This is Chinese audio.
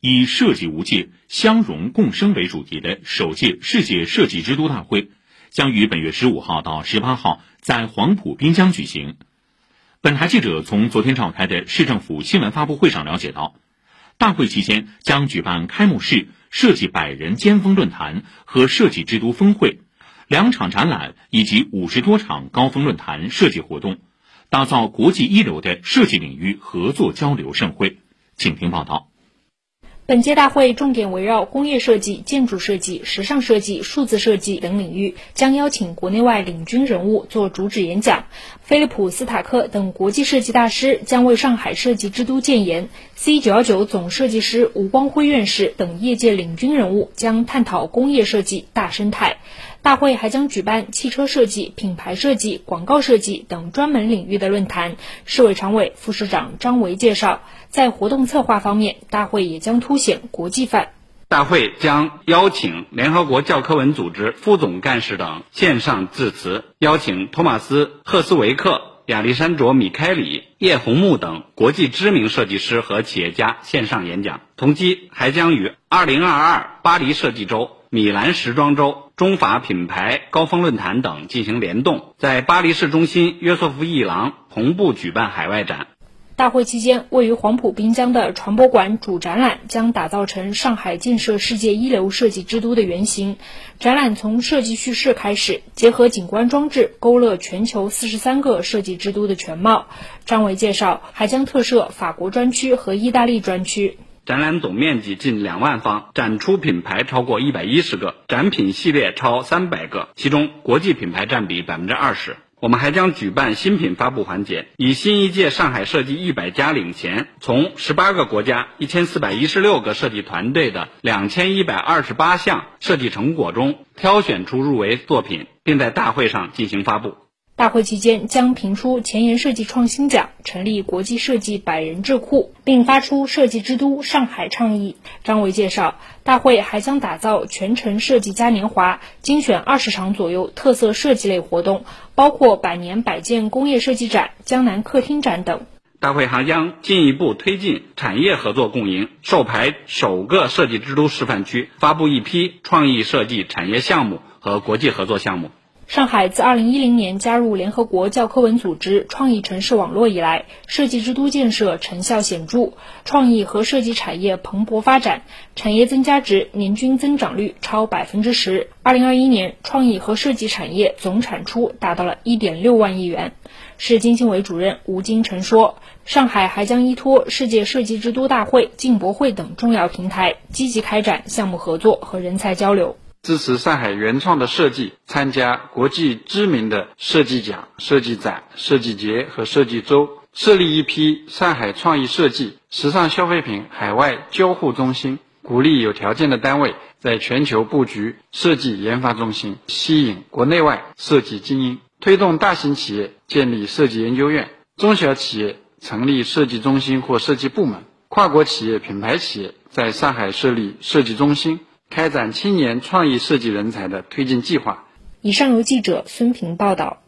以“设计无界，相融共生”为主题的首届世界设计之都大会，将于本月十五号到十八号在黄埔滨江举行。本台记者从昨天召开的市政府新闻发布会上了解到，大会期间将举办开幕式、设计百人尖峰论坛和设计之都峰会两场展览，以及五十多场高峰论坛设计活动，打造国际一流的设计领域合作交流盛会。请听报道。本届大会重点围绕工业设计、建筑设计、时尚设计、数字设计等领域，将邀请国内外领军人物做主旨演讲。菲利普斯塔克等国际设计大师将为上海设计之都建言，C 九幺九总设计师吴光辉院士等业界领军人物将探讨工业设计大生态。大会还将举办汽车设计、品牌设计、广告设计等专门领域的论坛。市委常委、副市长张维介绍，在活动策划方面，大会也将突显国际范。大会将邀请联合国教科文组织副总干事等线上致辞，邀请托马斯·赫斯维克、亚历山卓·米开里、叶红木等国际知名设计师和企业家线上演讲。同期还将与2022巴黎设计周。米兰时装周、中法品牌高峰论坛等进行联动，在巴黎市中心约瑟夫艺廊同步举办海外展。大会期间，位于黄埔滨江的船舶馆主展览将打造成上海建设世界一流设计之都的原型。展览从设计叙事开始，结合景观装置，勾勒全球四十三个设计之都的全貌。张伟介绍，还将特设法国专区和意大利专区。展览总面积近两万方，展出品牌超过一百一十个，展品系列超三百个，其中国际品牌占比百分之二十。我们还将举办新品发布环节，以新一届上海设计一百家领衔，从十八个国家一千四百一十六个设计团队的两千一百二十八项设计成果中挑选出入围作品，并在大会上进行发布。大会期间将评出前沿设计创新奖，成立国际设计百人智库，并发出设计之都上海倡议。张维介绍，大会还将打造全城设计嘉年华，精选二十场左右特色设计类活动，包括百年百件工业设计展、江南客厅展等。大会还将进一步推进产业合作共赢，授牌首个设计之都示范区，发布一批创意设计产业项目和国际合作项目。上海自2010年加入联合国教科文组织创意城市网络以来，设计之都建设成效显著，创意和设计产业蓬勃发展，产业增加值年均增长率超百分之十。2021年，创意和设计产业总产出达到了1.6万亿元。市经信委主任吴金成说，上海还将依托世界设计之都大会、进博会等重要平台，积极开展项目合作和人才交流。支持上海原创的设计参加国际知名的设计奖、设计展、设计节和设计周，设立一批上海创意设计、时尚消费品海外交互中心，鼓励有条件的单位在全球布局设计研发中心，吸引国内外设计精英，推动大型企业建立设计研究院，中小企业成立设计中心或设计部门，跨国企业、品牌企业在上海设立设计中心。开展青年创意设计人才的推进计划。以上由记者孙平报道。